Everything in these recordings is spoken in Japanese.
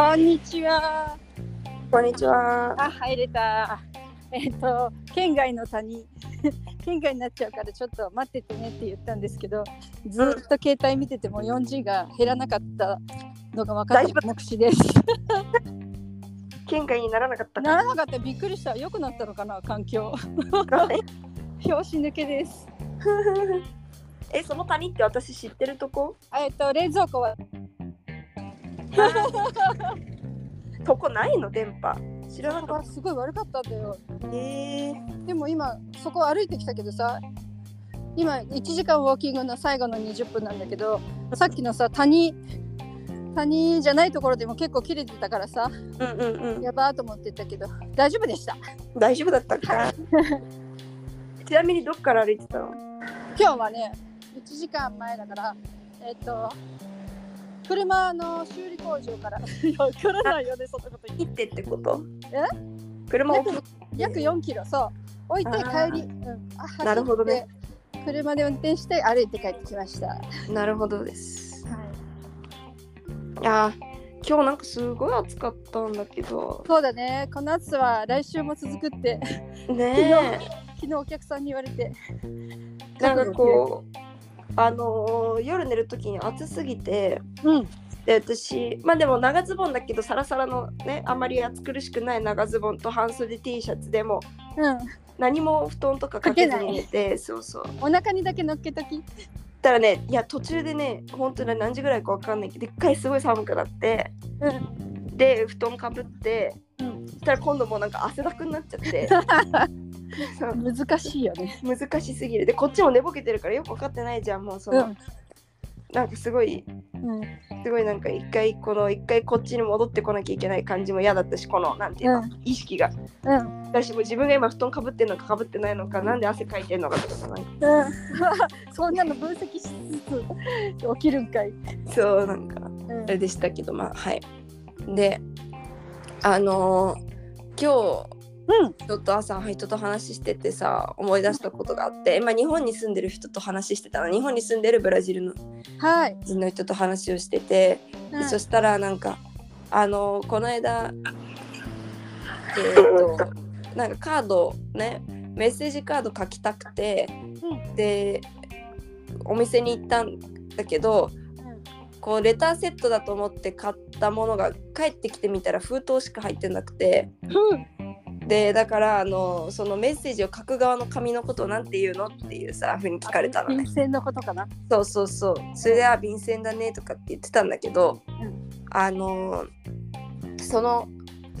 こんにちは。こんにちは。あ、入れた。えっ、と、県外の谷。県外になっちゃうからちょっと待っててねって言ったんですけどずっと携帯見てても 4G が減らなかったのが分かった目視です。県外にならなかったならなかった。びっくりした。良くなったのかな環境。拍子抜けです。えその谷って私知ってるとこ？えっと冷蔵庫は とこないの電波。知らなかっすごい悪かったんだよ。たへえ。でも今そこ歩いてきたけどさ今1時間ウォーキングの最後の20分なんだけどさっきのさ谷谷じゃないところでも結構切れてたからさうんうんうん。やばーと思ってたけど大丈夫でした？大丈夫だったか？ちなみにどっから歩いてたの？今日はね1時間前だからえっと車の修理工場から。いやわからないよねそんなこと言って。行ってってこと？え？車を約約4キロ。そう。置いて帰り、うん、あ走って。なるほどね。車で運転して歩いて帰ってきました、はなるほどです。い、い。やー今日なんかすごい暑かったんだけど。そうだね。この暑さは来週も続くって。ね昨日お客さんに言われて。えなんかこうあのー夜寝る時に暑すぎてうん。で私まあでも長ズボンだけどサラサラのねあまり暑苦しくない長ズボンと半袖 T シャツでもうん。何も布団とかかけずに寝てそうそう。お腹にだけ乗っけとき。たらねいや途中でね本当に何時ぐらいかわかんないけど一回すごい寒くなってうん。で布団かぶってうん。そしたら今度もうなんか汗だくになっちゃって。難しいよね。難しすぎる。でこっちも寝ぼけてるからよく分かってないじゃんもうその、うん。なんかすごいうん。すごいなんか一回この一回こっちに戻ってこなきゃいけない感じも嫌だったしこのなんていうの、うん。意識が。うん。私も自分が今布団かぶってんのかかぶってないのかなんで汗かいてんのかとかさなんかうん。そんなの分析しつつ起きるんかい、そうなんかうん。あれでしたけどまあはい。であのー今日うん。ちょっと朝人と話しててさ思い出したことがあって今日本に住んでる人と話してたの。日本に住んでるブラジルのはい、人の人と話をしてて、でうん。そしたらなんかあのこの間えー、となんかカードねメッセージカード書きたくてうん。でお店に行ったんだけどこうレターセットだと思って買ったものが帰ってきてみたら封筒しか入ってなくてうん、でだからあのそのメッセージを書く側の紙のことをなんて言うのっていうさふうに聞かれたのね便。箋のことかな。そうそうそうそれでは便箋だねとかって言ってたんだけど、うんあのその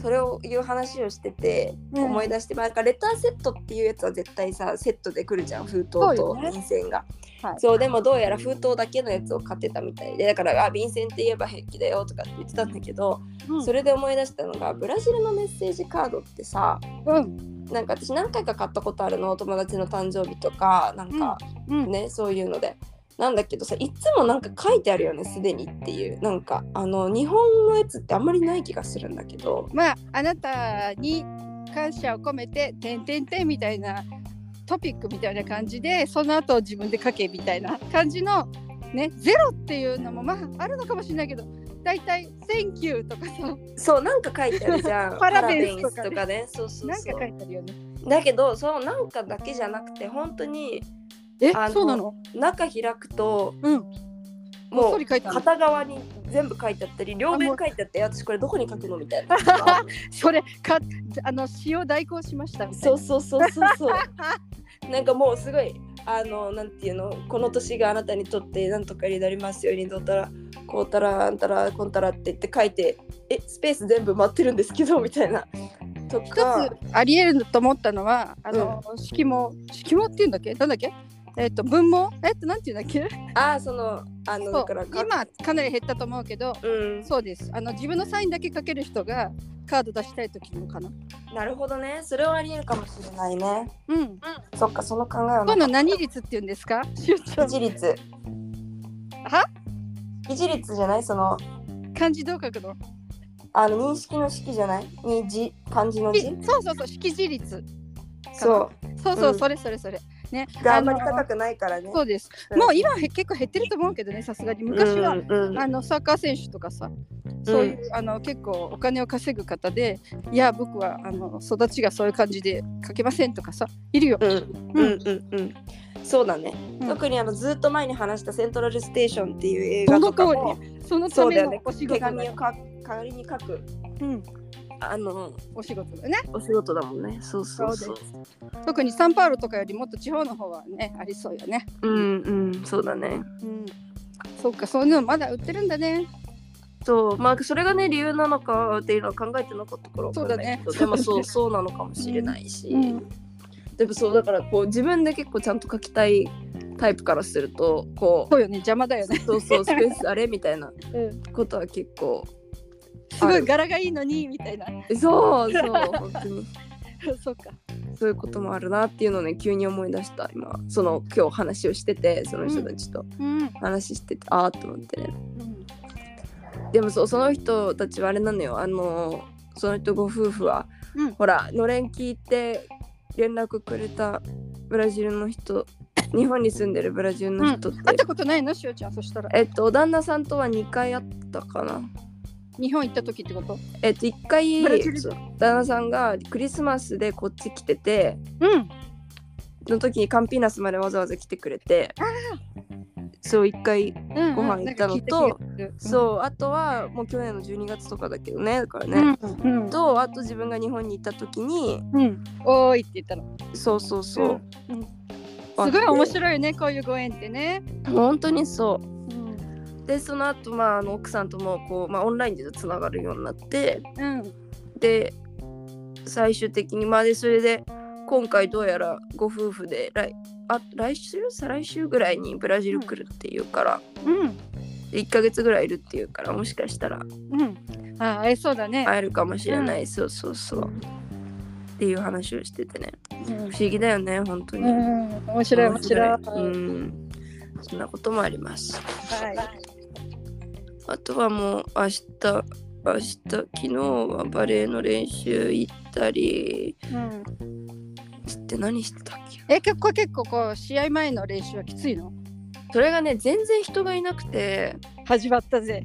それをいう話をしててうん。思い出して、まあなんかレターセットっていうやつは絶対さセットで来るじゃん封筒と便箋が。はい。そうでもどうやら封筒だけのやつを買ってたみたいでだからあ便箋って言えば平気だよとかって言ってたんだけど、うん。それで思い出したのがブラジルのメッセージカードってさうん、なんか私何回か買ったことあるのお友達の誕生日とかなんかうん、ね、そういうので。なんだけどさいつもなんか書いてあるよねすでにっていう。なんかあの日本のやつってあんまりない気がするんだけど。まああなたに感謝を込めて「てんてんてん」みたいなトピックみたいな感じでその後自分で書けみたいな感じのねゼロっていうのもまああるのかもしれないけどだいたい「Thank you」とかさ。そうなんか書いてあるじゃん。パラベンスとかね。パラベンスとかね。そうそうなんかそう書いてあるよね。だけどそのなんかだけじゃなくて本当にえそうなの？中開くとうん。もそう。片側に全部書いてあったり両面書いてあって私これどこに書くのみたいな。それかあの使用代行しましたみたいな。そうそうそうそうそう。なんかもうすごいあのなんていうのこの年があなたにとってなんとかになりますようにどうたらこうたらあんたらこんたらって言って書いてえスペース全部埋ってるんですけどみたいな。と一かつありえると思ったのはあの、色毛色毛っていうんだっけ？なんだっけ？えっ、と文毛え？っ、となんていうんだっけ？ああそのあのそう。だからか今かなり減ったと思うけどうん。そうです。あの自分のサインだけ書ける人がカード出したい時のかな。なるほどね。それはありえるかもしれないね。うん。そっかその考えは今度なかった。何率って言うんですか？しゅうちゃん。維持率は？維持率じゃない？その漢字どう書くの？あの認識の式じゃない？に字漢字のい字そうそうそう識字率そそうそう、うん。それそれそれね。あんまり高くないからね。そうです。うん。もう今結構減ってると思うけどねさすがに。昔は、うんうん。あのサッカー選手とかさそういう、あの結構お金を稼ぐ方でいや僕はあの育ちがそういう感じで書けませんとかさいるよ。うん。うん。うんうんそうだね、うん。特にあのずっと前に話した「セントラルステーション」っていう映画とかもそのためのそうだよね。お仕事だ手紙をか仮に書く。うん、あのお仕事だね。お仕事だもんねそうそうそう特にサンパウロとかよりもっと地方の方はねありそうよね。うんうんそうだねうん。そっかそういうのまだ売ってるんだね。そうまあそれがね理由なのかっていうのは考えてなかったからそうだねでもそう そうなのかもしれないし、うんでもそうだからこう自分で結構ちゃんと書きたいタイプからするとこそうよね邪魔だよね。うそうそうスペースあれみたいなうん。ことは結構すごい柄がいいのにみたいな。そうそう本当に。そっか。そういうこともあるなっていうのをね急に思い出した今。その今日話をしててその人たちと。うん。話してて、ああと思ってね。うん。でもそうその人たちはあれなのよ。あのその人ご夫婦は、うん。ほらのれん聞いて連絡くれたブラジルの人日本に住んでるブラジルの人って、会ったことないの？しおちゃんそしたら。えっと旦那さんとは2回会ったかな日本行った時ってこと？えっと1回旦那さんがクリスマスでこっち来ててうん。の時にカンピーナスまでわざわざ来てくれてそう1回うんご飯行ったのとなんか聞いた気がする。そうあとはもう去年の12月とかだけどねだからね、うんうん。とあと自分が日本に行った時にうん、おーいって言ったの。そうそうそう、うんすごい面白いよね、こういうご縁ってね。本当にそうん。うでその後まああの奥さんともこう、まあ、オンラインでつながるようになってうん。で最終的にまあでそれで今回どうやらご夫婦で来あ来週？再来週ぐらいにブラジル来るっていうから、うん。で1ヶ月ぐらいいるっていうからもしかしたらうん。あー、会えそうだね。会えるかもしれない、そうそうそうっていう話をしててねうん不思議だよね本当に、うん。面白い面白い。はうんそんなこともありますい。あとはもう明日明日昨日はバレエの練習行ったりうん。して何してたっけ？え、結構結構こう試合前の練習はきついの？それがね全然人がいなくて始まったぜ。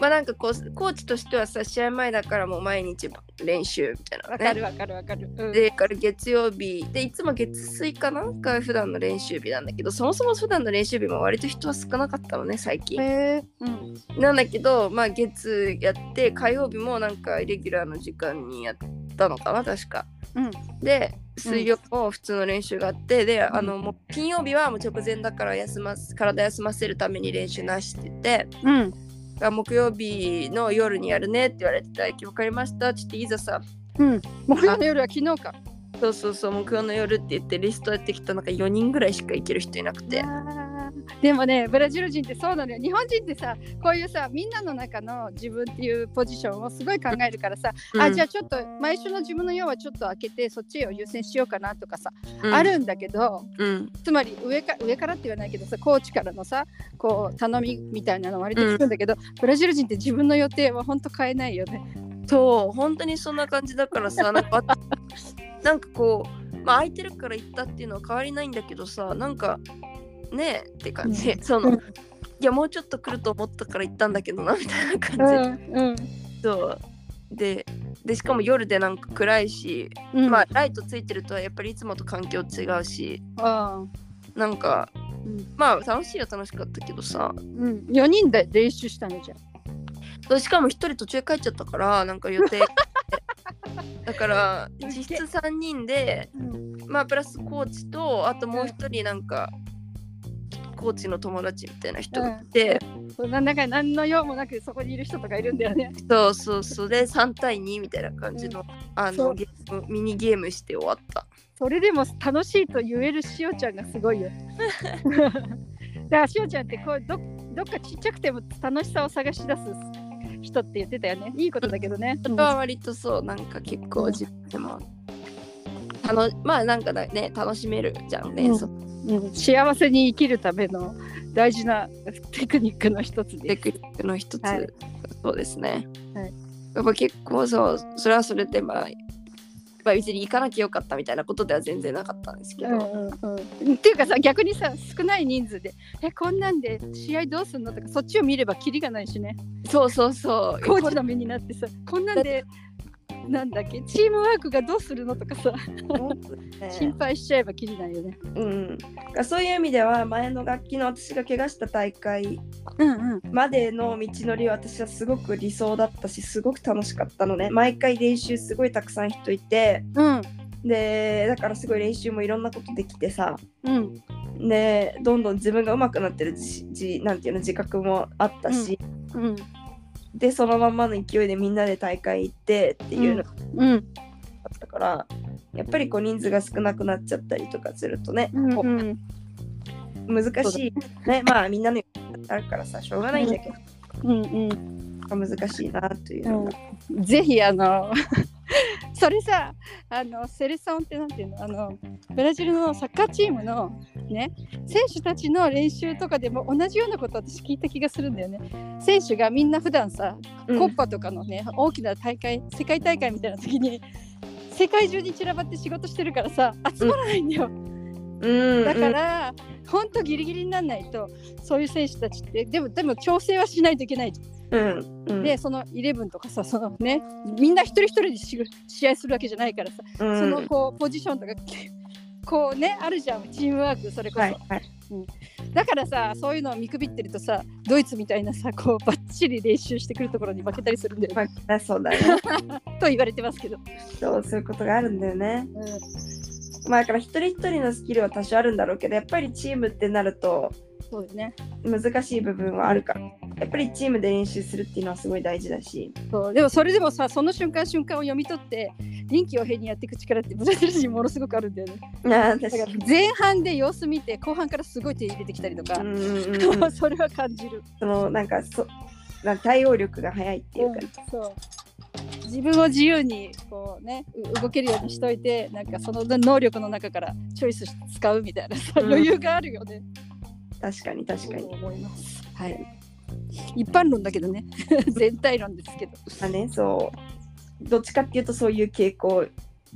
まあなんかこうコーチとしてはさ試合前だからもう毎日練習みたいな、ね、わかるわかるわかる。うん。でから月曜日でいつも月水かな？が普段の練習日なんだけどそもそも普段の練習日も割と人は少なかったのね最近へえ。うん。なんだけどまあ月やって火曜日もなんかイレギュラーの時間にやったのかな確かうん。で水曜も普通の練習があって、でんあのもう金曜日はもう直前だから休ます体休ませるために練習なしっててうん。あ木曜日の夜にやるねって言われてた分かりましたって言っていざさうん。木曜の夜は昨日か。そうそうそう木曜の夜って言ってリストやってきたなんか4人ぐらいしか行ける人いなくてでもねブラジル人ってそうなのよ。日本人ってさこういうさみんなの中の自分っていうポジションをすごい考えるからさ、あじゃあちょっと毎週の自分の用はちょっと開けてそっちを優先しようかなとかさ、うん。あるんだけどうん。つまり上か上からって言わないけどさコーチからのさこう頼みみたいなの割と聞くんだけど、ブラジル人って自分の予定は本当変えないよね。そう本当にそんな感じだからさなんかなんかこうまあ空いてるから行ったっていうのは変わりないんだけどさなんかねえって感じ、うん。その、うん。いやもうちょっと来ると思ったから行ったんだけどなみたいなう感じ、んうん。そう。ででしかも夜でなんか暗いし、うん、まあライトついてるとやっぱりいつもと環境違うしあなんかーうんまあ楽しいは楽しかったけどさ。うん、4人で練習したのじゃん。しかも一人途中帰っちゃったからなんか予定。だから実質3人でうん。まあプラスコーチとあともう一人なんかコーチの友達みたいな人がいて、そうなんだか何の用もなくそこにいる人とかいるんだよね。そうそうそう。で3対2みたいな感じの,、あそう。のゲームミニゲームして終わった。それでも楽しいと言えるしおちゃんがすごいよ。だからしおちゃんってこうどどっかちっちゃくても楽しさを探し出す人って言ってたよね。いいことだけどね。それは割とそう。なんか結構自分でも。あのまあなんかだね楽しめるじゃんね、うん。そううん。幸せに生きるための大事なテクニックの一つでテクニックの一つ、はい。そうですね、はい。やっぱ結構そうそれはそれでまあまあ、別に行かなきゃよかったみたいなことでは全然なかったんですけど、うんうんうん、っていうかさ逆にさ少ない人数で「えこんなんで試合どうすんの?」とかそっちを見ればキリがないしね。そうそうそう。コーチの目になってさこんなんで なんだっけ？チームワークがどうするのとかさ。心配しちゃえばキリないよね。うん、そういう意味では前の楽器の私が怪我した大会うんうん。までの道のりは私はすごく理想だったしすごく楽しかったのね。毎回練習すごいたくさん人いて。うん。でだからすごい練習もいろんなことできてさ。うん。でどんどん自分が上手くなってるじじなんていうの自覚もあったし、うんでそのままの勢いでみんなで大会行ってっていうのがうん。あったから、やっぱりこう人数が少なくなっちゃったりとかするとね、うんこうん。う難しい。ねまあみんなのあるからさしょうがないんだけど、うんうん。難しいなというのが、ぜひあの それさあのセレソンってなんていうの？あのブラジルのサッカーチームのね選手たちの練習とかでも同じようなこと私聞いた気がするんだよね。選手がみんな普段さうん。コッパとかのね、大きな大会世界大会みたいな時に世界中に散らばって仕事してるからさ集まらないんだよ、うん。だから、ほんとギリギリにならないとそういう選手たちって。でもでも調整はしないといけないじゃんうんうん。でその11とかさそのねみんな一人一人でし試合するわけじゃないからさ、うん。そのこうポジションとかこうねあるじゃんチームワークそれこそ、はいはい。だからさそういうのを見くびってるとさドイツみたいなさこうバッチリ練習してくるところに負けたりするんだよね、まあ、そうだね。と言われてますけど、そうそういうことがあるんだよね。うん、まあだから一人一人のスキルは多少あるんだろうけどやっぱりチームってなるとそうだね。難しい部分はあるか。らやっぱりチームで練習するっていうのはすごい大事だし。そうでもそれでもさその瞬間瞬間を読み取って臨機応変にやっていく力ってブラジル人ものすごくあるんだよね。ああ確だかに前半で様子見て後半からすごい手入れてきたりとかう、んうんうん。それは感じる。そのなんかそな対応力が早いっていうか、そう。自分を自由にこうねう動けるようにしといてなんかその能力の中からチョイスして使うみたいな余裕があるよね確かに確かに。思います。はい。一般論だけどね。全体論ですけど。まあねそう。どっちかっていうとそういう傾向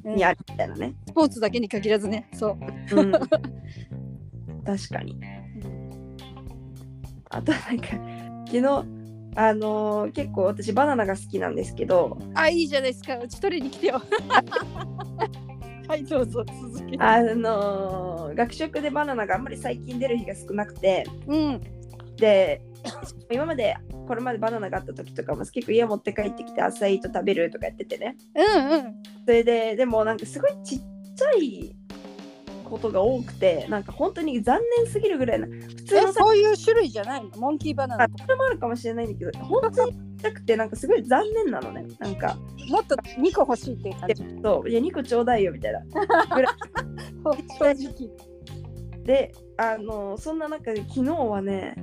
うんにあるみたいなね、スポーツだけに限らずね。そう。うん、確かに。あとなんか昨日あのー結構私バナナが好きなんですけど。あいいじゃないですか。うち取りに来てよ はいどうぞ続けて。あのー学食でバナナがあんまり最近出る日が少なくて。うん。で今までこれまでバナナがあった時とかも結構家持って帰ってきて朝イート食べるとかやっててね。うんうん。それででもなんかすごいちっちゃいことが多くてなんか本当に残念すぎるぐらいな普通えのさそういう種類じゃないの？モンキーバナナあそれもあるかもしれないんだけど本当にゃくてなんかすごい残念なのね。なんかもっと2個欲しいっていう感でじ。そういや2個ちょうだいよみたいな。正直。であのそんな中で昨日はね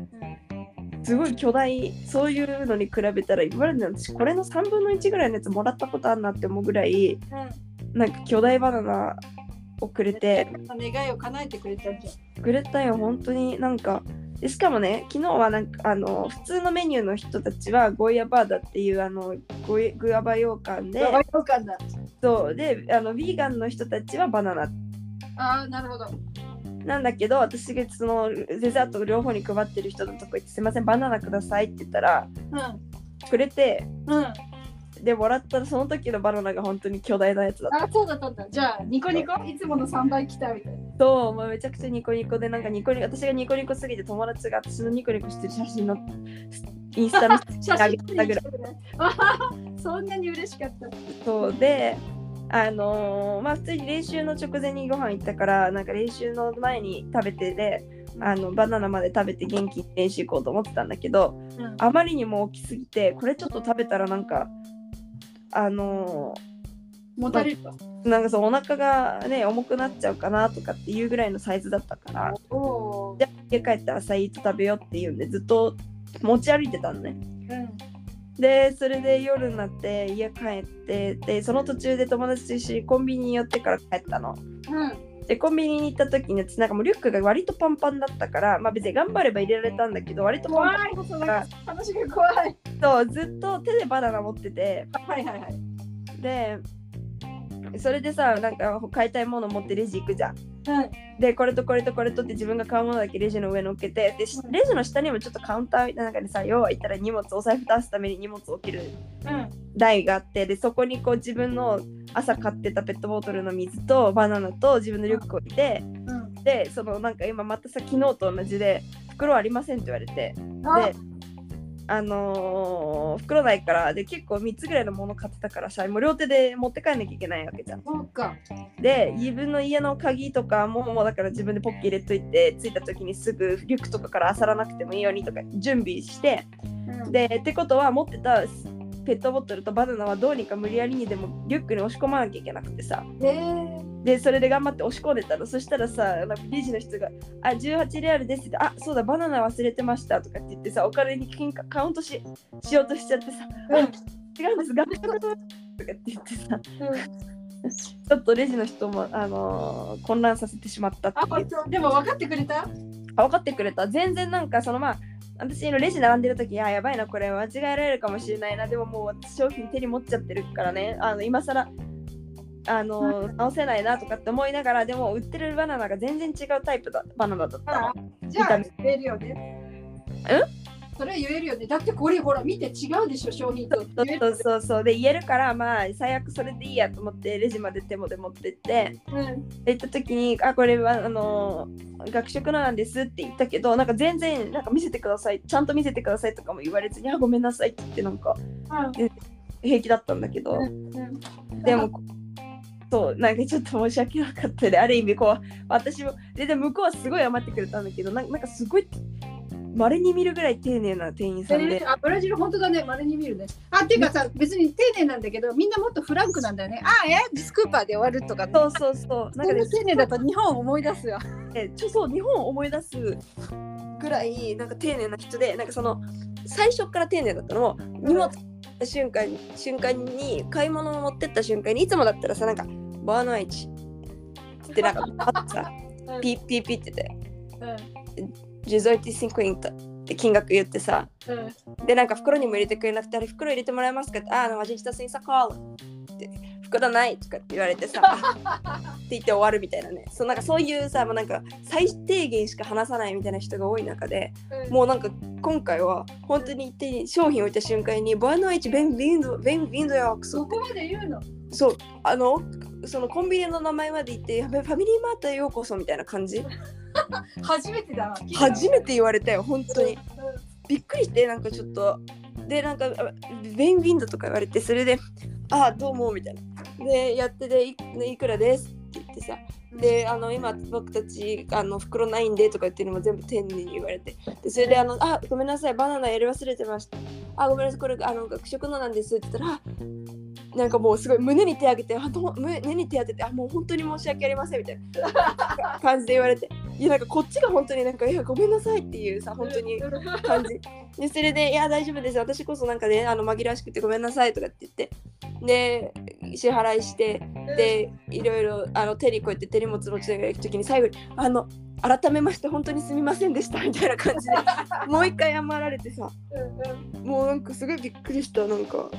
すごい巨大そういうのに比べたら今までの私これの3分の1ぐらいのやつもらったことあるなって思うぐらいなんか巨大バナナをくれて願いを叶えてくれたん。じくれたよ本当に。なんかでしかもね昨日はなんかあの普通のメニューの人たちはゴイアバーダっていうあのゴイグアバ羊羹で。そうであのビーガンの人たちはバナナああ、なるほど。なんだけど私がそのデザート両方に配ってる人のとこ行って「すいませんバナナください」って言ったらうくれてん。うん。でもらったらその時のバナナが本当に巨大なやつだったあ、そうだったんだ。じゃあ、ニコニコ？いつもの3倍来たみたいな。そうもうめちゃくちゃニコニコでなんかニコニコ私がニコニコすぎて友達が私のニコニコしてる写真のインスタの写あげ真たぐらいそんなに嬉しかった。そうであのーまあ普通に練習の直前にご飯行ったからなんか練習の前に食べてであのバナナまで食べて元気に練習行こうと思ってたんだけどうん。あまりにも大きすぎてこれちょっと食べたらなんかあのもたれるか。ーなんかそうお腹がね重くなっちゃうかなとかっていうぐらいのサイズだったからじゃあ家帰って朝イート食べようっていうんでずっと持ち歩いてたのねー。うん。でそれで夜になって家帰ってでその途中で友達と一緒にコンビニに寄ってから帰ったのうん。でコンビニに行った時に私なんかもうリュックが割とパンパンだったからまあ別に頑張れば入れられたんだけど割とパン怖パンい。そうなんか話が怖い。とずっと手でバナナ持ってて。はいはいはい。でそれでさなんか買いたいもの持ってレジ行くじゃん。はいでこれとこれとこれとって自分が買うものだけレジの上に乗っけてでレジの下にもちょっとカウンターみたいな中でさ要は言ったら荷物お財布出すために荷物を置けるうん。台があってでそこにこう自分の朝買ってたペットボトルの水とバナナと自分のリュックを置いてうん。でそのなんか今またさ昨日と同じで袋ありませんって言われて。あ。であのー袋ないからで結構3つぐらいのもの買ってたからさもう両手で持って帰んなきゃいけないわけじゃん。で自分の家の鍵とかももうだから自分でポッケ入れといて着いた時にすぐリュックとかから漁らなくてもいいようにとか準備して。うん。でってことは持ってたペットボトルとバナナはどうにか無理やりにでもリュックに押し込まなきゃいけなくてさ。へえでそれで頑張って押し込んでたの。そしたらさなんかレジの人が「あ18レアルです」って「あそうだバナナ忘れてました」とかって言ってさお金に金貨カウントししようとしちゃってさ「うん。あ違うんです学食とかって言ってさ ちょっとレジの人も、あのー混乱させてしまったって当？でも分かってくれた？あ分かってくれた。全然なんかそのまあ私のレジ並んでる時あやばいなこれ間違えられるかもしれないな。でももう私商品手に持っちゃってるからね。あの今更あの直せないなとかって思いながらでも売ってるバナナが全然違うタイプだバナナだったじゃあ言えるよね。それは言えるよね。だってこれほら見て違うでしょ商品と。そうそうそうそう。で言えるからまあ最悪それでいいやと思ってレジまで手もで持ってって。うん。で行った時に「あこれはあの学食のなんです」って言ったけどなんか全然なんか見せてくださいちゃんと見せてくださいとかも言われずに「あごめんなさい」って言ってなん。か平気だったんだけど、うんでもそうなんかちょっと申し訳なかったである意味こう私も全然向こうはすごい余ってくれたんだけどなんなんかすごい稀に見るぐらい丁寧な店員さんで、えーあブラジル本当だね、稀に見るね。あ、ていうかさ、別に丁寧なんだけど、みんなもっとフランクなんだよね。あ、え、スクーパーで終わるとか。そうそうそうなんかね丁寧だと日本を思い出すよ。えちょそう日本を思い出すぐらいなんか丁寧な人でなんかその最初から丁寧だったのを荷物瞬間に瞬間に買い物を持ってった瞬間にいつもだったらさなんかバーナイチってなんかあってさピッピッピッってて。1850って金額言ってさ。うん。でなんか袋にも入れてくれなくてあれ袋入れてもらえますかって。ああのマジしたすいさコールって。袋ないとかって言われてさ。あ って言って終わるみたいなね。そうなんかそういうさもうなんか最低限しか話さないみたいな人が多い中でうん。もうなんか今回は本当に手に商品置いた瞬間にバーナイチベンビンドベンビンドよクソって。そこまで言うの？そうあのそのコンビニの名前まで言ってやべファミリーマートへようこそみたいな感じ？初めてだわ。初めて言われたよ本当に。うんびっくりしてなんかちょっと。でなんかあベンビンドとか言われてそれでああどうもみたいな。でやってでい,、ね、いくらです？って言ってさ。であの今僕たちあの袋ないんでとか言ってるのも全部丁寧に言われて。でそれであのあごめんなさいバナナやり忘れてました。あごめんなさいこれあの学食のなんですって言ったらあなんかもうすごい胸に手挙げてあど胸に手当ててあもう本当に申し訳ありませんみたいな。感じで言われて。いやなんかこっちが本当になんかいやごめんなさいっていうさ本当に感じ。でそれで「いや大丈夫です。私こそなんかねあの紛らわしくてごめんなさい」とかって言ってで支払いしてでいろいろあの手にこうやって手荷物持ちながら行く時に最後に「あの改めまして本当にすみませんでした」みたいな感じで もう一回謝られてさもうなんかすごいびっくりしたなんか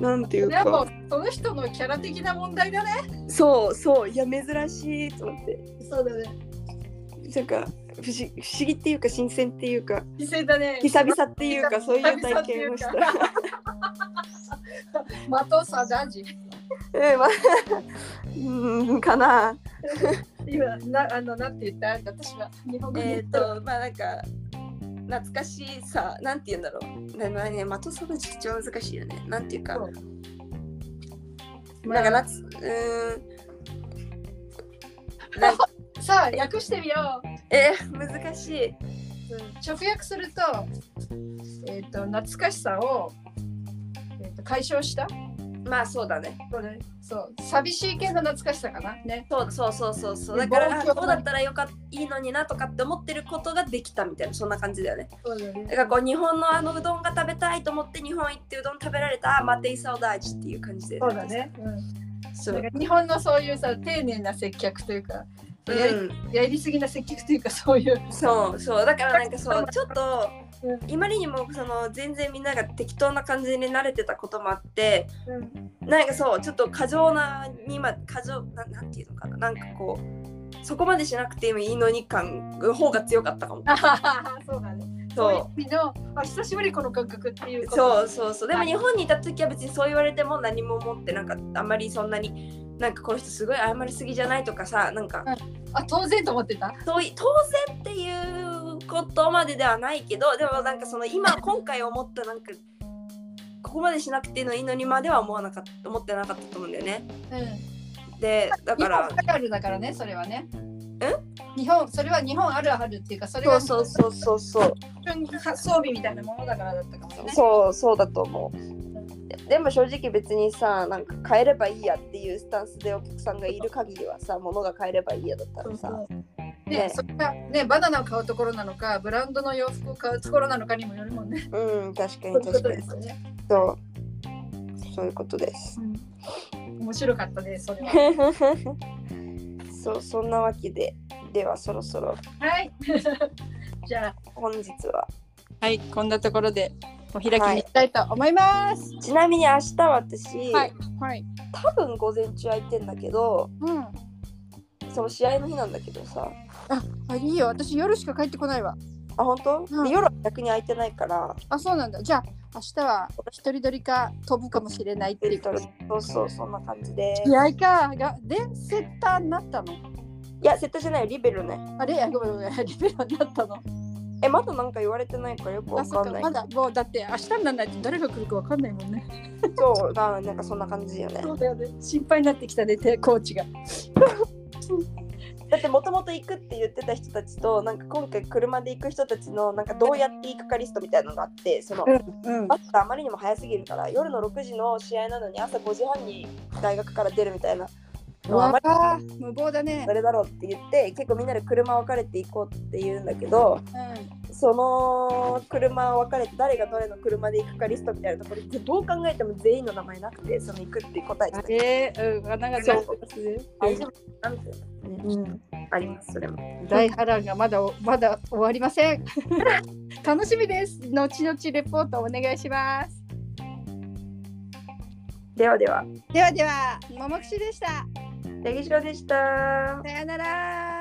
なんていうでもかその人のキャラ的な問題だね。そうそういや珍しいと思ってそうだね。なんか不思不思議っていうか新鮮っていうか犠牲だね。久々っていうかそういう体験をした。マトサダジ。えーまあ、うんかな。今なあのなんて言った？私は日本語でえっ、とまあなんか懐かしいさなんて言うんだろう。ななね的そば一番難しいよね。なんていうかそうなんか夏うーん さあ訳してみよう。えー難しい。直訳すると,、えー、と懐かしさを、えー、と解消した？まあそうだね。そうねそう寂しい系の懐かしさかな？ね。そうそうそうそうそう。でだからこうだったらよかっいいのになとかって思ってることができたみたいなそんな感じだよね。そうだねだからこう日本のあのうどんが食べたいと思って日本行ってうどん食べられたあマテイサオダージっていう感じで。そうだね。うん、そう。日本のそういうさ丁寧な接客というか、やりうん。やりすぎな接客というかそういう、そうそうだからなんかそうちょっとうん。今にもその全然みんなが適当な感じに慣れてたこともあってうん。なんかそうちょっと過剰なにま過剰ななんていうのかななんかこうそこまでしなくてもいいのに感の方が強かったかも。そうだね。そう。いうのあ久しぶりこの感覚っていうそうそうそう。でも日本にいた時は別にそう言われても何も思ってなんかあんまりそんなになんかこの人すごい謝りすぎじゃないとかさなんかあ当然と思ってた？そうい当然っていうことまでではないけどでもなんかその今今回思ったなんかここまでしなくていいのにまでは思わなかった思ってなかったと思うんだよね。うん。でだから日本あるだからねそれはね。日本それは日本あるあるっていうかそれがそうそうそうそうそう 発装備みたいなものだからだったかもね。そうそうだと思う。ででも正直別にさなんか変えればいいやっていうスタンスでお客さんがいる限りはさ物が変えればいいやだったらさ。そうねね、それがねバナナを買うところなのかブランドの洋服を買うところなのかにもよるもんね。うん確かそういうことに確かに。ですよね。そう。そういうことです。うん、面白かったねそれは。そうそんなわけでではそろそろ。はい。じゃあ。本日は。はいこんなところでお開きにしたいと思います。ちなみに明日は私、はいはい。多分午前中空いてんだけどうん。その試合の日なんだけどさあいいよ私夜しか帰ってこないわ。あ本当、うんで夜は逆に空いてないからあそうなんだ。じゃあ明日は一人撮りか飛ぶかもしれないっていうことで。そうそうそんな感じで試合かがでセッターになったの？いやセットじゃないよリベロねあれ？あごめんごめんリベロになったの？えまだなんか言われてないからよくわかんないまだもうだって明日にならないと誰が来るかわかんないもんね。そうだなんかそんな感じよねそうだよね。心配になってきたねてコーチが。だってもともと行くって言ってた人たちとなんか今回車で行く人たちのなんかどうやって行くかリストみたいなのがあってそのうん。バスがあまりにも早すぎるから夜の6時の試合なのに朝5時半に大学から出るみたいなのはあまりわあ無謀だねあ。れだろうって言って結構みんなで車分かれて行こうって言うんだけどうその車分かれて誰がどれの車で行くかリストみたいなところでどう考えても全員の名前なくてその行くって答えてん。たえー、うん、穴が出てますね。大丈夫なんていうのねうん。ありますそれも大波乱がまだまだ終わりません。楽しみです。後々レポートお願いします。ではではではでは、ももくしでした。八木城でしたさよなら。